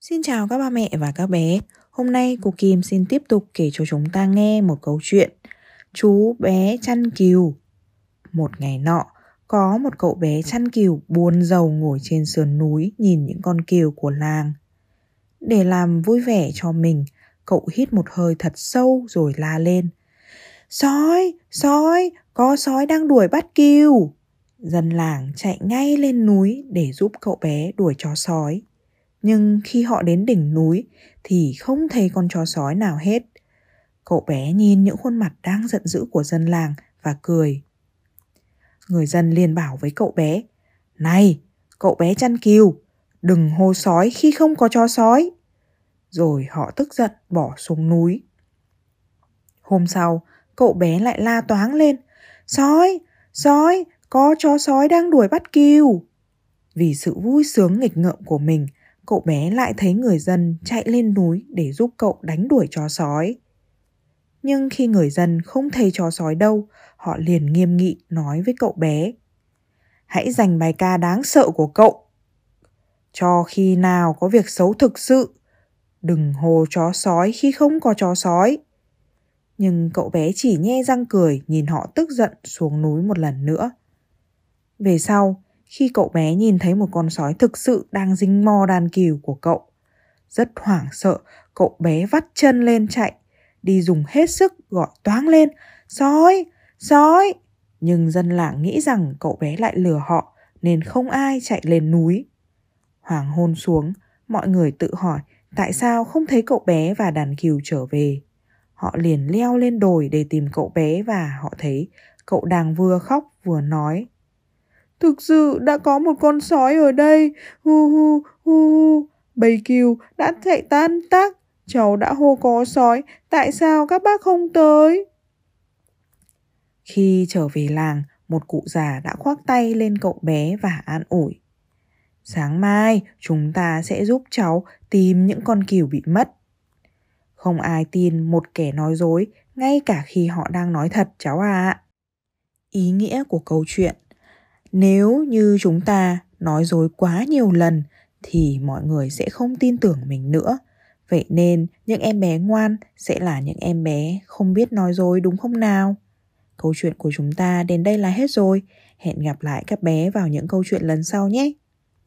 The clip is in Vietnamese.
Xin chào các ba mẹ và các bé. Hôm nay cô Kim xin tiếp tục kể cho chúng ta nghe một câu chuyện Chú bé chăn cừu. Một ngày nọ, có một cậu bé chăn cừu buồn rầu ngồi trên sườn núi nhìn những con cừu của làng. Để làm vui vẻ cho mình, cậu hít một hơi thật sâu rồi la lên. Sói, sói, có sói đang đuổi bắt cừu. Dân làng chạy ngay lên núi để giúp cậu bé đuổi chó sói. Nhưng khi họ đến đỉnh núi thì không thấy con chó sói nào hết. Cậu bé nhìn những khuôn mặt đang giận dữ của dân làng và cười. Người dân liền bảo với cậu bé, Này, cậu bé chăn cừu, đừng hô sói khi không có chó sói. Rồi họ tức giận bỏ xuống núi. Hôm sau, cậu bé lại la toáng lên, Sói, sói, có chó sói đang đuổi bắt cừu. Vì sự vui sướng nghịch ngợm của mình, cậu bé lại thấy người dân chạy lên núi để giúp cậu đánh đuổi chó sói. Nhưng khi người dân không thấy chó sói đâu, họ liền nghiêm nghị nói với cậu bé. Hãy dành bài ca đáng sợ của cậu. Cho khi nào có việc xấu thực sự, đừng hồ chó sói khi không có chó sói. Nhưng cậu bé chỉ nhe răng cười nhìn họ tức giận xuống núi một lần nữa. Về sau, khi cậu bé nhìn thấy một con sói thực sự đang dính mò đàn cừu của cậu. Rất hoảng sợ, cậu bé vắt chân lên chạy, đi dùng hết sức gọi toáng lên, sói, sói. Nhưng dân làng nghĩ rằng cậu bé lại lừa họ nên không ai chạy lên núi. Hoàng hôn xuống, mọi người tự hỏi tại sao không thấy cậu bé và đàn cừu trở về. Họ liền leo lên đồi để tìm cậu bé và họ thấy cậu đang vừa khóc vừa nói Thực sự đã có một con sói ở đây. Hu hu hu hu. Bầy cừu đã chạy tan tác. Cháu đã hô có sói. Tại sao các bác không tới? Khi trở về làng, một cụ già đã khoác tay lên cậu bé và an ủi. Sáng mai chúng ta sẽ giúp cháu tìm những con cừu bị mất. Không ai tin một kẻ nói dối ngay cả khi họ đang nói thật cháu ạ. À. Ý nghĩa của câu chuyện nếu như chúng ta nói dối quá nhiều lần, thì mọi người sẽ không tin tưởng mình nữa. Vậy nên, những em bé ngoan sẽ là những em bé không biết nói dối đúng không nào? Câu chuyện của chúng ta đến đây là hết rồi. Hẹn gặp lại các bé vào những câu chuyện lần sau nhé.